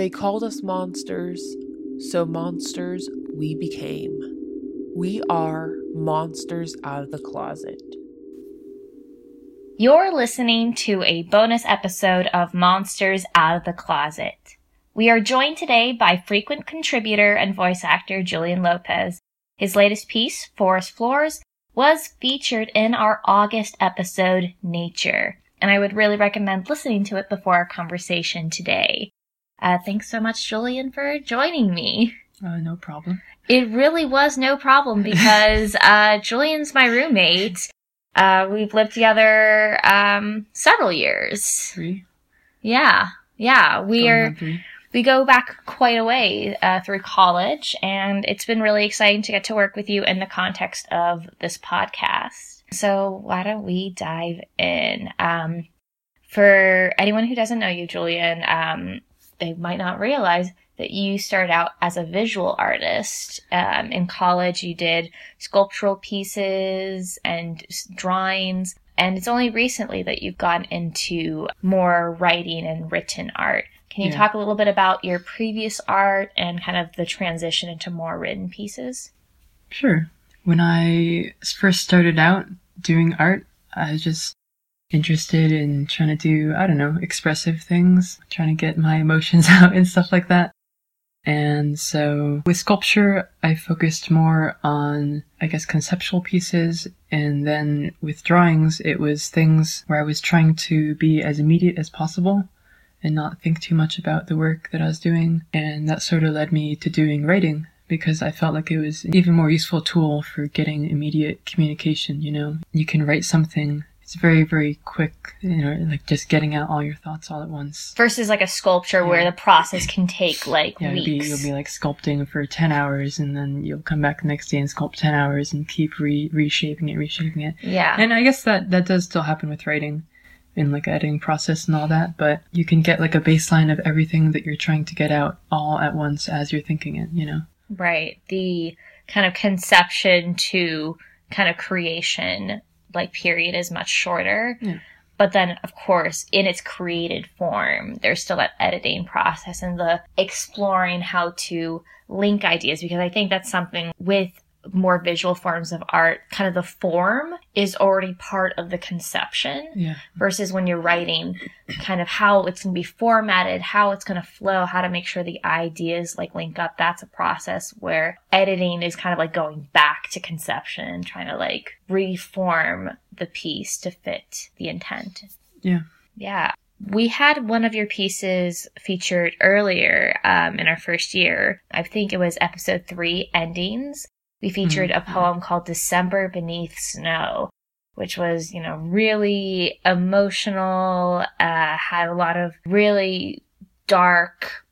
They called us monsters, so monsters we became. We are monsters out of the closet. You're listening to a bonus episode of Monsters Out of the Closet. We are joined today by frequent contributor and voice actor Julian Lopez. His latest piece, Forest Floors, was featured in our August episode, Nature, and I would really recommend listening to it before our conversation today. Uh, thanks so much, Julian, for joining me. Uh, no problem. It really was no problem because uh, Julian's my roommate. Uh, we've lived together um, several years. Three. Yeah, yeah. We Going are. We go back quite a way uh, through college, and it's been really exciting to get to work with you in the context of this podcast. So why don't we dive in? Um, for anyone who doesn't know you, Julian, um, they might not realize that you started out as a visual artist. Um, in college, you did sculptural pieces and drawings. And it's only recently that you've gotten into more writing and written art. Can you Yeah. talk a little bit about your previous art and kind of the transition into more written pieces? Sure. When I first started out doing art, I just interested in trying to do, I don't know, expressive things, trying to get my emotions out and stuff like that. And so with sculpture, I focused more on, I guess, conceptual pieces. And then with drawings, it was things where I was trying to be as immediate as possible and not think too much about the work that I was doing. And that sort of led me to doing writing because I felt like it was an even more useful tool for getting immediate communication, you know. You can write something, it's very, very quick, you know, like just getting out all your thoughts all at once. Versus like a sculpture where the process can take like Yeah, it'll be, you'll be like sculpting for 10 hours and then you'll come back the next day and sculpt 10 hours and keep re- reshaping it, reshaping it. yeah. And I guess that, that does still happen with writing in like editing process and all that, but you can get like a baseline of everything that you're trying to get out all at once as you're thinking it, you know? Right. The kind of conception to kind of creation, like period, is much shorter. Yeah. But then, of course, in its created form, there's still that editing process and the exploring how to link ideas because I think that's something with more visual forms of art, kind of the form is already part of the conception Yeah. versus when you're writing kind of how it's going to be formatted, how it's going to flow, how to make sure the ideas like link up. That's a process where editing is kind of like going back to conception, trying to like reform the piece to fit the intent. Yeah. Yeah. We had one of your pieces featured earlier um, in our first year. I think it was episode three, Endings. We featured a poem called December Beneath Snow, which was, you know, really emotional, uh, had a lot of really dark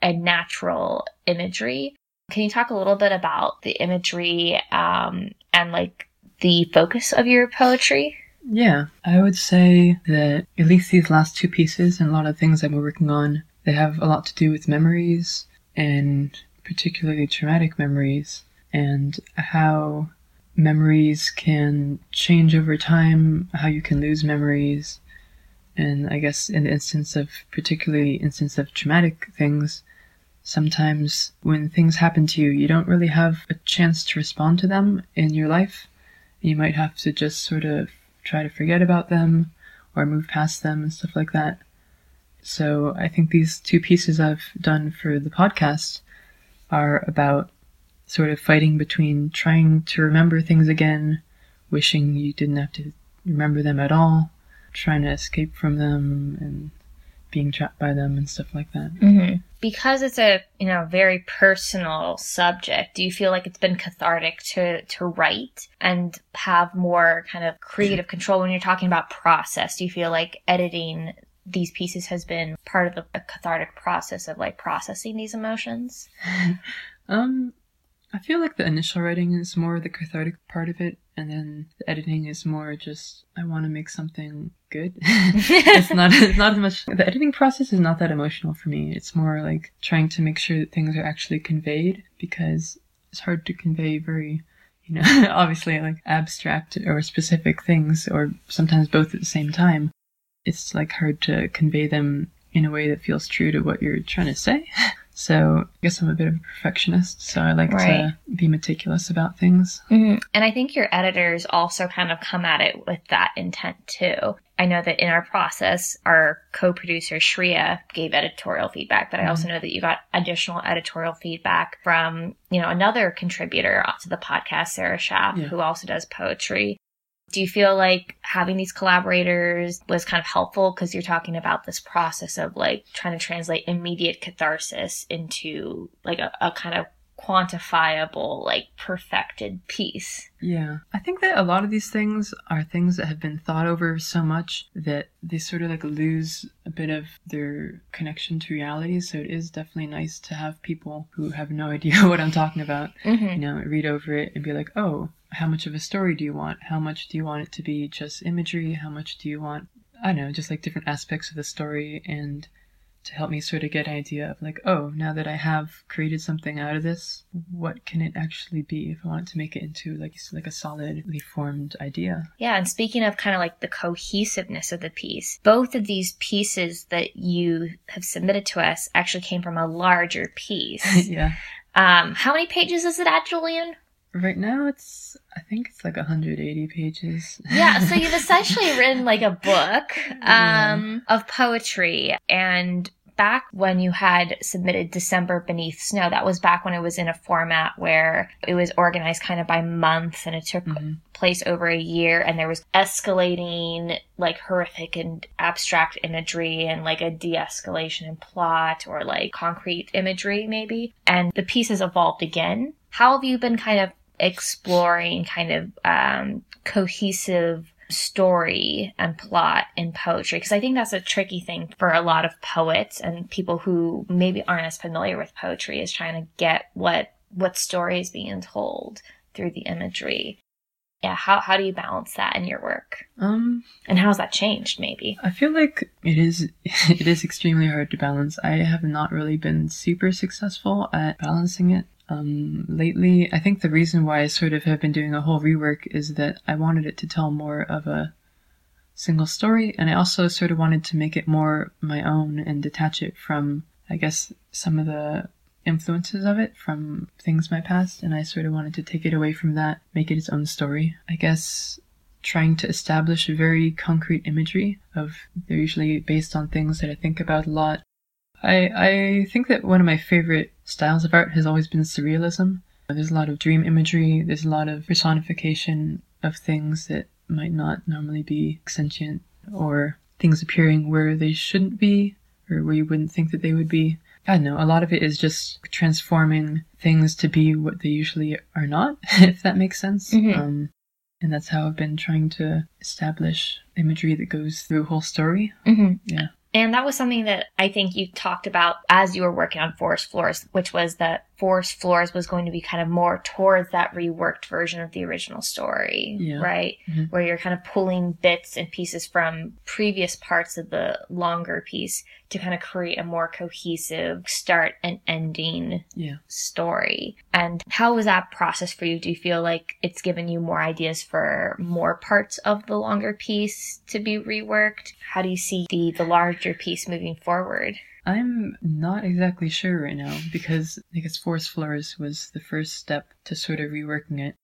and natural imagery. Can you talk a little bit about the imagery um, and like the focus of your poetry? Yeah, I would say that at least these last two pieces and a lot of things I've been working on, they have a lot to do with memories and particularly traumatic memories and how memories can change over time, how you can lose memories. And I guess in the instance of particularly instance of traumatic things, sometimes when things happen to you, you don't really have a chance to respond to them in your life. You might have to just sort of try to forget about them or move past them and stuff like that. So I think these two pieces I've done for the podcast are about sort of fighting between trying to remember things again, wishing you didn't have to remember them at all, trying to escape from them and being trapped by them and stuff like that. Mm-hmm. Because it's a you know very personal subject, do you feel like it's been cathartic to to write and have more kind of creative control when you're talking about process? Do you feel like editing these pieces has been part of the cathartic process of like processing these emotions? Um, I feel like the initial writing is more the cathartic part of it, and then the editing is more just I want to make something good. it's not it's not as much the editing process is not that emotional for me. It's more like trying to make sure that things are actually conveyed because it's hard to convey very you know obviously like abstract or specific things or sometimes both at the same time. It's like hard to convey them in a way that feels true to what you're trying to say. So I guess I'm a bit of a perfectionist, so I like Right. to be meticulous about things. Mhm. And I think your editors also kind of come at it with that intent too. I know that in our process, our co-producer Shreya gave editorial feedback, but I also know that you got additional editorial feedback from, you know, another contributor to the podcast, Sarah Schaff, Yeah. who also does poetry. Do you feel like having these collaborators was kind of helpful because you're talking about this process of like trying to translate immediate catharsis into like a, a kind of quantifiable, like perfected piece? Yeah. I think that a lot of these things are things that have been thought over so much that they sort of like lose a bit of their connection to reality. So it is definitely nice to have people who have no idea what I'm talking about, Mm-hmm. you know, read over it and be like, oh, how much of a story do you want? How much do you want it to be just imagery? How much do you want, I don't know, just like different aspects of the story and to help me sort of get an idea of like, oh, now that I have created something out of this, what can it actually be if I want to make it into like like a solidly formed idea? Yeah, and speaking of kind of like the cohesiveness of the piece, both of these pieces that you have submitted to us actually came from a larger piece. yeah. um, how many pages is it at, Julian? Right now it's I think it's like 180 pages. Yeah, so you've essentially written like a book Yeah. um, of poetry. And back when you had submitted December Beneath Snow, that was back when it was in a format where it was organized kind of by month and it took Mhm. place over a year and there was escalating like horrific and abstract imagery and like a de-escalation in plot or like concrete imagery maybe and the piece has evolved again how have you been kind of exploring kind of um, cohesive story and plot in poetry because i think that's a tricky thing for a lot of poets and people who maybe aren't as familiar with poetry is trying to get what what story is being told through the imagery yeah how, how do you balance that in your work Um and how's that changed maybe I feel like it is it is extremely hard to balance. I have not really been super successful at balancing it. Um, lately, I think the reason why I sort of have been doing a whole rework is that I wanted it to tell more of a single story, and I also sort of wanted to make it more my own and detach it from, I guess, some of the influences of it from things my past, and I sort of wanted to take it away from that, make it its own story. I guess trying to establish a very concrete imagery of they're usually based on things that I think about a lot. I I think that one of my favorite styles of art has always been surrealism. There's a lot of dream imagery, there's a lot of personification of things that might not normally be sentient or things appearing where they shouldn't be or where you wouldn't think that they would be. I don't know, a lot of it is just transforming things to be what they usually are not, if that makes sense. Mhm. Um, and that's how I've been trying to establish imagery that goes through a whole story. mm-hmm. Yeah. And that was something that i think you talked about as you were working on forest floors which was that forest floors was going to be kind of more towards that reworked version of the original story Yeah. right Mhm. where you're kind of pulling bits and pieces from previous parts of the longer piece to kind of create a more cohesive start and ending Yeah. story. And how was that process for you? Do you feel like it's given you more ideas for more parts of the longer piece to be reworked? How do you see the, the larger piece moving forward? I'm not exactly sure right now because I guess Forest Floors was the first step to sort of reworking it.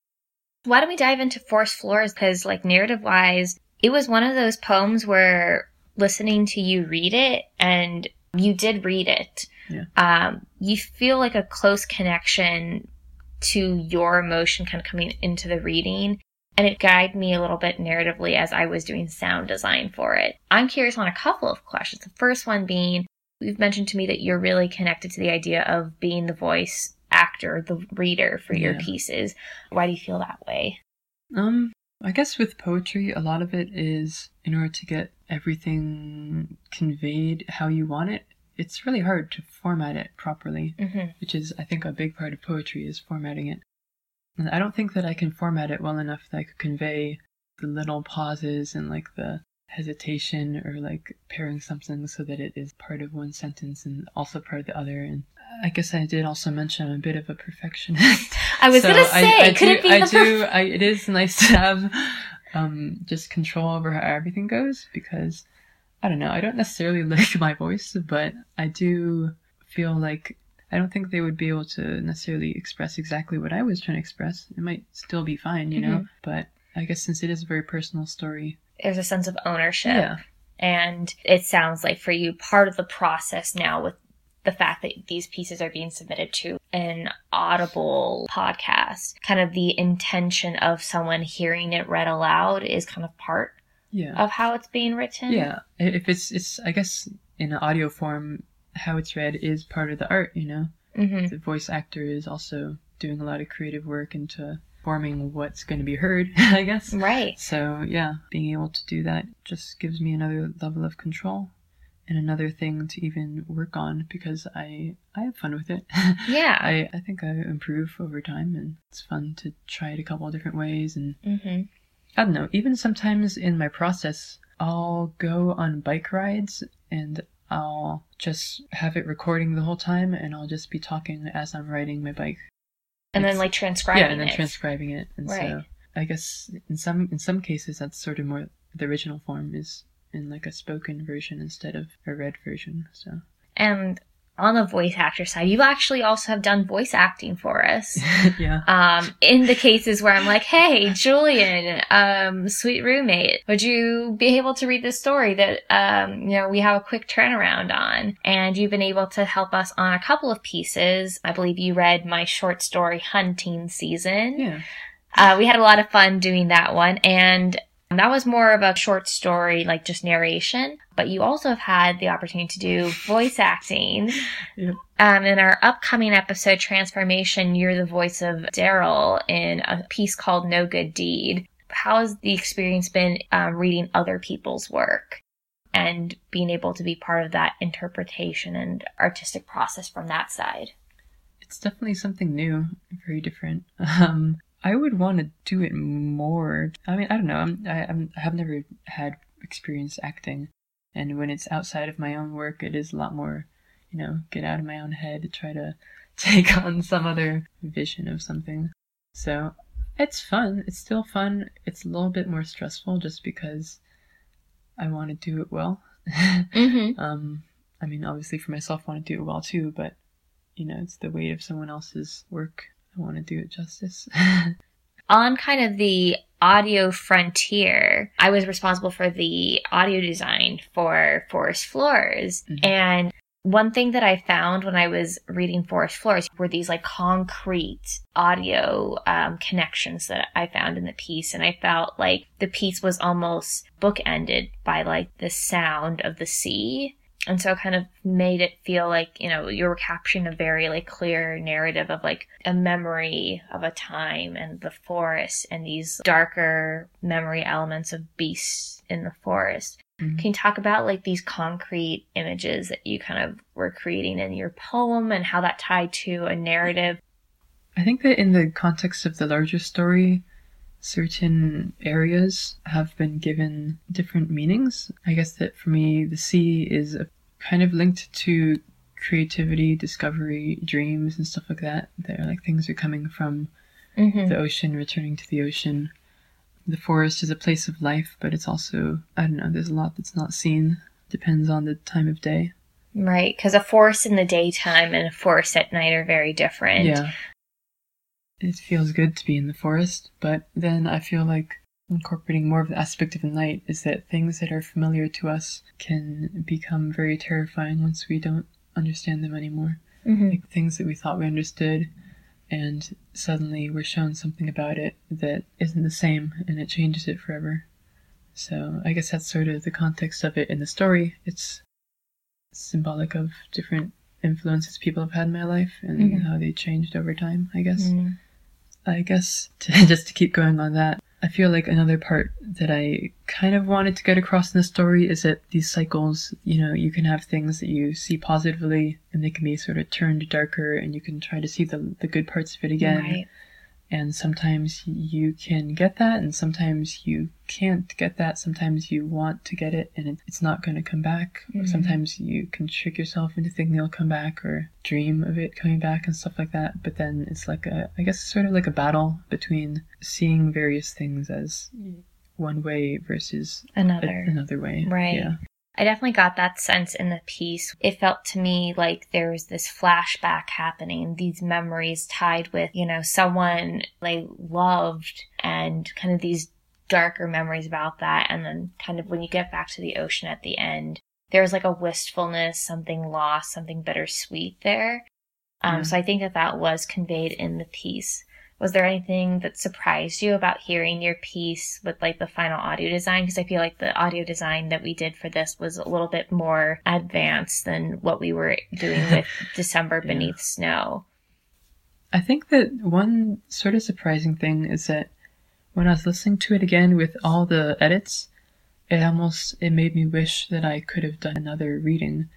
Why don't we dive into Forest Floors? Because, like, narrative wise, it was one of those poems where listening to you read it, and you did read it, Yeah. um, you feel like a close connection to your emotion kind of coming into the reading. And it guided me a little bit narratively as I was doing sound design for it. I'm curious on a couple of questions. The first one being, you've mentioned to me that you're really connected to the idea of being the voice actor, the reader for your Yeah. pieces. Why do you feel that way? Um, I guess with poetry, a lot of it is in order to get everything conveyed how you want it. It's really hard to format it properly, Mm-hmm. which is, I think, a big part of poetry is formatting it. And I don't think that I can format it well enough that I could convey the little pauses and like the hesitation or like pairing something so that it is part of one sentence and also part of the other. And I guess I did also mention I'm a bit of a perfectionist. I was So gonna say, I, I could do, it be I the do. I, it is nice to have um, just control over how everything goes because I don't know. I don't necessarily like my voice, but I do feel like I don't think they would be able to necessarily express exactly what I was trying to express. It might still be fine, you know, Mhm. but I guess since it is a very personal story, There's a sense of ownership. yeah, And it sounds like for you, part of the process now with the fact that these pieces are being submitted to an audible podcast, kind of the intention of someone hearing it read aloud is kind of part yeah, of how it's being written. yeah. If it's, it's, I guess in an audio form, how it's read is part of the art, you know. hmm The voice actor is also doing a lot of creative work into forming what's going to be heard, I guess. Right. So yeah, being able to do that just gives me another level of control and another thing to even work on because I I have fun with it. Yeah. I, I think I improve over time and it's fun to try it a couple of different ways and hmm I don't know, even sometimes in my process I'll go on bike rides and I'll just have it recording the whole time and I'll just be talking as I'm riding my bike. And then like transcribing yeah, and then it. transcribing it. And Right. so I guess in some in some cases that's sort of more the original form is in like a spoken version instead of a read version. So and on the voice actor side, you actually also have done voice acting for us. yeah. um, in the cases where I'm like, hey, Julian, um, sweet roommate, would you be able to read this story that, um, you know, we have a quick turnaround on? And you've been able to help us on a couple of pieces. I believe you read my short story Hunting Season. Yeah. Uh, we had a lot of fun doing that one. And that was more of a short story, like just narration. But you also have had the opportunity to do voice acting. Yep. Um, in our upcoming episode, Transformation, you're the voice of Daryl in a piece called No Good Deed. How has the experience been um, reading other people's work and being able to be part of that interpretation and artistic process from that side? It's definitely something new, very different. Um I would want to do it more. I mean, I don't know. I'm, I, I'm, I have never had experience acting, and when it's outside of my own work, it is a lot more, you know, get out of my own head, to try to take on some other vision of something. So it's fun. It's still fun. It's a little bit more stressful just because I want to do it well. Mm-hmm. um, I mean, obviously for myself, I want to do it well too, but you know, it's the weight of someone else's work. I want to do it justice. on kind of the audio frontier, I was responsible for the audio design for Forest Floors. Mhm. And one thing that I found when I was reading Forest Floors were these like concrete audio um, connections that I found in the piece. And I felt like the piece was almost bookended by like the sound of the sea. And so it kind of made it feel like, you know, you were capturing a very like clear narrative of like a memory of a time and the forest and these darker memory elements of beasts in the forest. Mhm. Can you talk about like these concrete images that you kind of were creating in your poem and how that tied to a narrative? I think that in the context of the larger story, certain areas have been given different meanings. I guess that for me, the sea is a, kind of linked to creativity, discovery, dreams, and stuff like that. They're like things are coming from Mm-hmm. the ocean, returning to the ocean. The forest is a place of life, but it's also, I don't know, there's a lot that's not seen. Depends on the time of day. Right, because a forest in the daytime and a forest at night are very different. Yeah. It feels good to be in the forest, but then I feel like incorporating more of the aspect of the night is that things that are familiar to us can become very terrifying once we don't understand them anymore. Mhm. Like things that we thought we understood, and suddenly we're shown something about it that isn't the same, and it changes it forever. So I guess that's sort of the context of it in the story. It's symbolic of different influences people have had in my life and Mhm. how they changed over time, I guess. Mm. I guess to, just to keep going on that, I feel like another part that I kind of wanted to get across in the story is that these cycles, you know, you can have things that you see positively and they can be sort of turned darker and you can try to see the, the good parts of it again. Right. And sometimes you can get that and sometimes you can't get that. Sometimes you want to get it and it's not going to come back. Mhm. sometimes you can trick yourself into thinking it'll come back or dream of it coming back and stuff like that. But then it's like a, I guess, sort of like a battle between seeing various things as one way versus a- Another. another way. Right. Yeah. I definitely got that sense in the piece. It felt to me like there was this flashback happening, these memories tied with, you know, someone they loved and kind of these darker memories about that. And then kind of when you get back to the ocean at the end, there's like a wistfulness, something lost, something bittersweet there. Um, Yeah. so I think that that was conveyed in the piece. Was there anything that surprised you about hearing your piece with like the final audio design? Because I feel like the audio design that we did for this was a little bit more advanced than what we were doing with December Yeah. Beneath Snow. I think that one sort of surprising thing is that when I was listening to it again with all the edits, it almost it made me wish that I could have done another reading.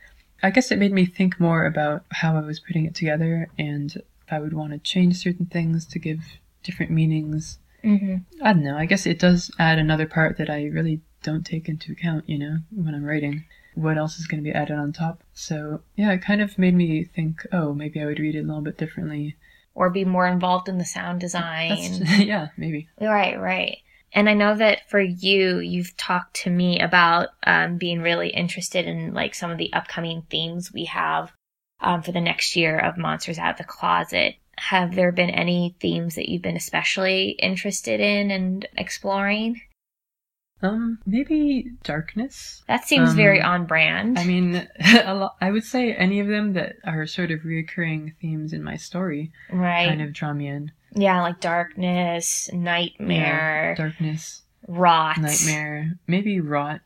I guess it made me think more about how I was putting it together and I would want to change certain things to give different meanings. Mm-hmm. I don't know. I guess it does add another part that I really don't take into account, you know, when I'm writing. What else is going to be added on top? So, yeah, it kind of made me think, oh, maybe I would read it a little bit differently. Or be more involved in the sound design. That's, yeah, maybe. Right, right. And I know that for you, you've talked to me about um, being really interested in like some of the upcoming themes we have um, for the next year of Monsters Out of the Closet. Have there been any themes that you've been especially interested in and exploring? Um, maybe darkness. That seems Um, very on brand. I mean, lot, I would say any of them that are sort of reoccurring themes in my story right. kind of draw me in. yeah, like darkness, nightmare, Darkness, rot. nightmare, maybe rot,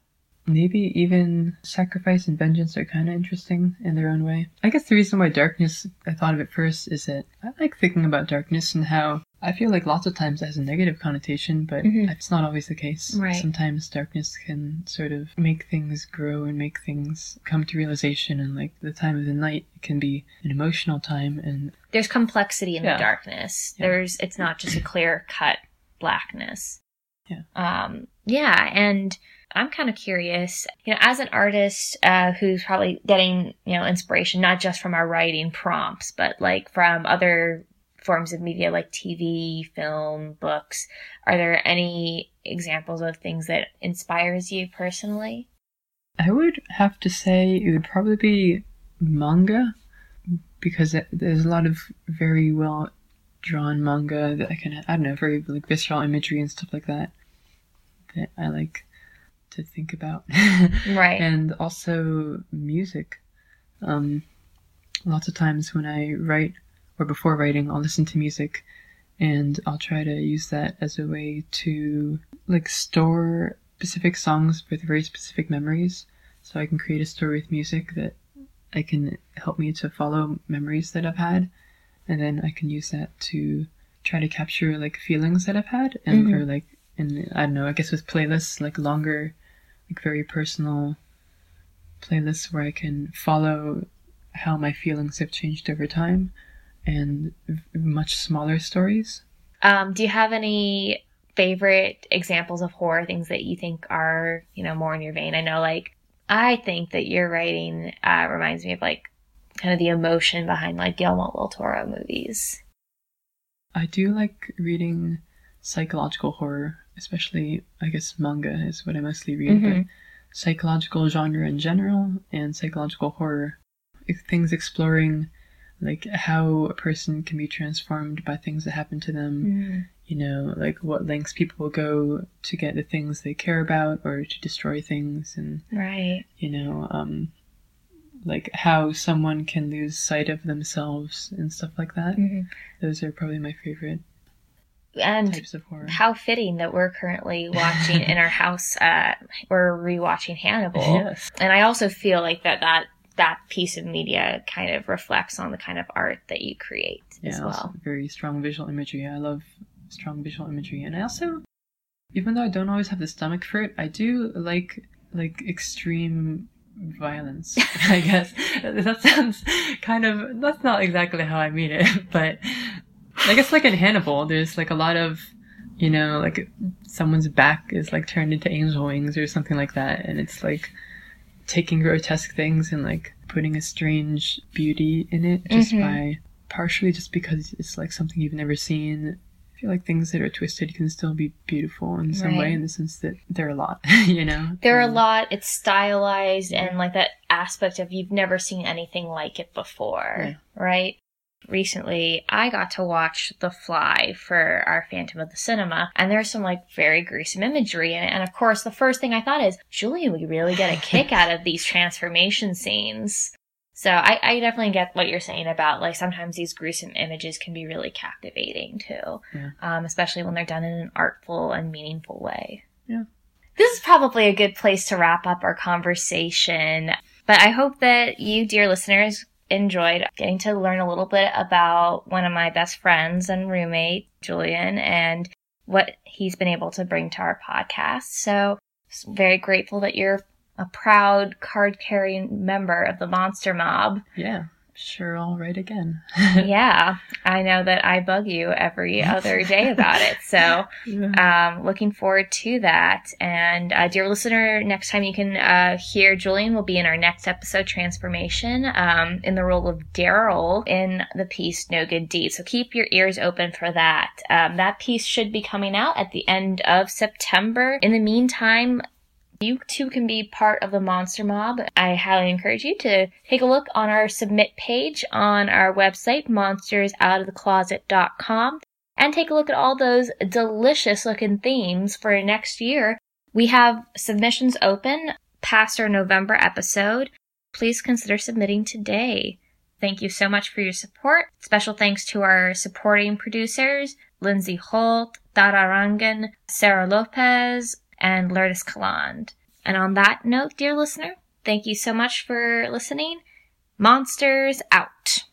maybe even sacrifice and vengeance are kind of interesting in their own way. I guess the reason why darkness, I thought of it first, is that I like thinking about darkness and how I feel like lots of times it has a negative connotation, but Mhm. it's not always the case. Right. Sometimes darkness can sort of make things grow and make things come to realization, and like the time of the night can be an emotional time, and There's complexity in Yeah. the darkness. Yeah. There's it's not just a clear cut blackness. Yeah. Um yeah, and I'm kind of curious, you know, as an artist uh, who's probably getting, you know, inspiration not just from our writing prompts, but like from other forms of media like TV, film, books. Are there any examples of things that inspires you personally? I would have to say it would probably be manga because there's a lot of very well drawn manga that I can I don't know very like visceral imagery and stuff like that that I like to think about Right. and also music um lots of times when I write or before writing I'll listen to music and I'll try to use that as a way to like store specific songs with very specific memories so I can create a story with music that I can help me to follow memories that I've had and then I can use that to try to capture like feelings that I've had and Mhm. or like and I don't know I guess with playlists like longer like very personal playlists where I can follow how my feelings have changed over time and much smaller stories Um, do you have any favorite examples of horror things that you think are, you know, more in your vein? I know, like, I think that your writing uh, reminds me of like kind of the emotion behind like Guillermo del Toro movies. I do like reading psychological horror, especially I guess manga is what I mostly read, but Mhm. psychological genre in general and psychological horror. Things exploring like how a person can be transformed by things that happen to them, Mm. you know, like what lengths people will go to get the things they care about or to destroy things and Right. you know, um like how someone can lose sight of themselves and stuff like that. Mhm. Those are probably my favorite And types of horror. how fitting that we're currently watching in our house. Uh, we're rewatching Hannibal. Yes. And I also feel like that that that piece of media kind of reflects on the kind of art that you create as Yeah, also well. very strong visual imagery. I love strong visual imagery, and I also, even though I don't always have the stomach for it, I do like like extreme violence. I guess that sounds kind of that's not exactly how I mean it, but I guess like in Hannibal, there's like a lot of you know like someone's back is like turned into angel wings or something like that, and it's like taking grotesque things and like putting a strange beauty in it just Mhm. by partially just because it's like something you've never seen. I feel like things that are twisted can still be beautiful in some way, in the sense that they're a lot, you know. They're a Um, lot, it's stylized and like that aspect of you've never seen anything like it before, right? Recently, I got to watch The Fly for our Phantom of the Cinema, and there's some like very gruesome imagery in it. And of course, the first thing I thought is, Julian would really get a kick out of these transformation scenes. So I, I definitely get what you're saying about like sometimes these gruesome images can be really captivating too, Yeah. um, especially when they're done in an artful and meaningful way. Yeah. This is probably a good place to wrap up our conversation, but I hope that you, dear listeners, enjoyed getting to learn a little bit about one of my best friends and roommate, Julian, and what he's been able to bring to our podcast. So, very grateful that you're a proud card carrying member of the Monster Mob. Yeah, sure, I'll write again. yeah, I know that I bug you every other day about it. So, um, looking forward to that. And, uh, dear listener, next time you can uh, hear Julian will be in our next episode, Transformation, um, in the role of Daryl in the piece No Good Deed. So keep your ears open for that. Um, that piece should be coming out at the end of September. In the meantime, you too can be part of the Monster Mob. I highly encourage you to take a look on our submit page on our website, monstersoutofthecloset.com, and take a look at all those delicious looking themes for next year. We have submissions open past our November episode. Please consider submitting today. Thank you so much for your support. Special thanks to our supporting producers, Lindsay Holt, Dara Rangan, Sarah Lopez, and Lourdes Kaland. And on that note, dear listener, thank you so much for listening. Monsters out.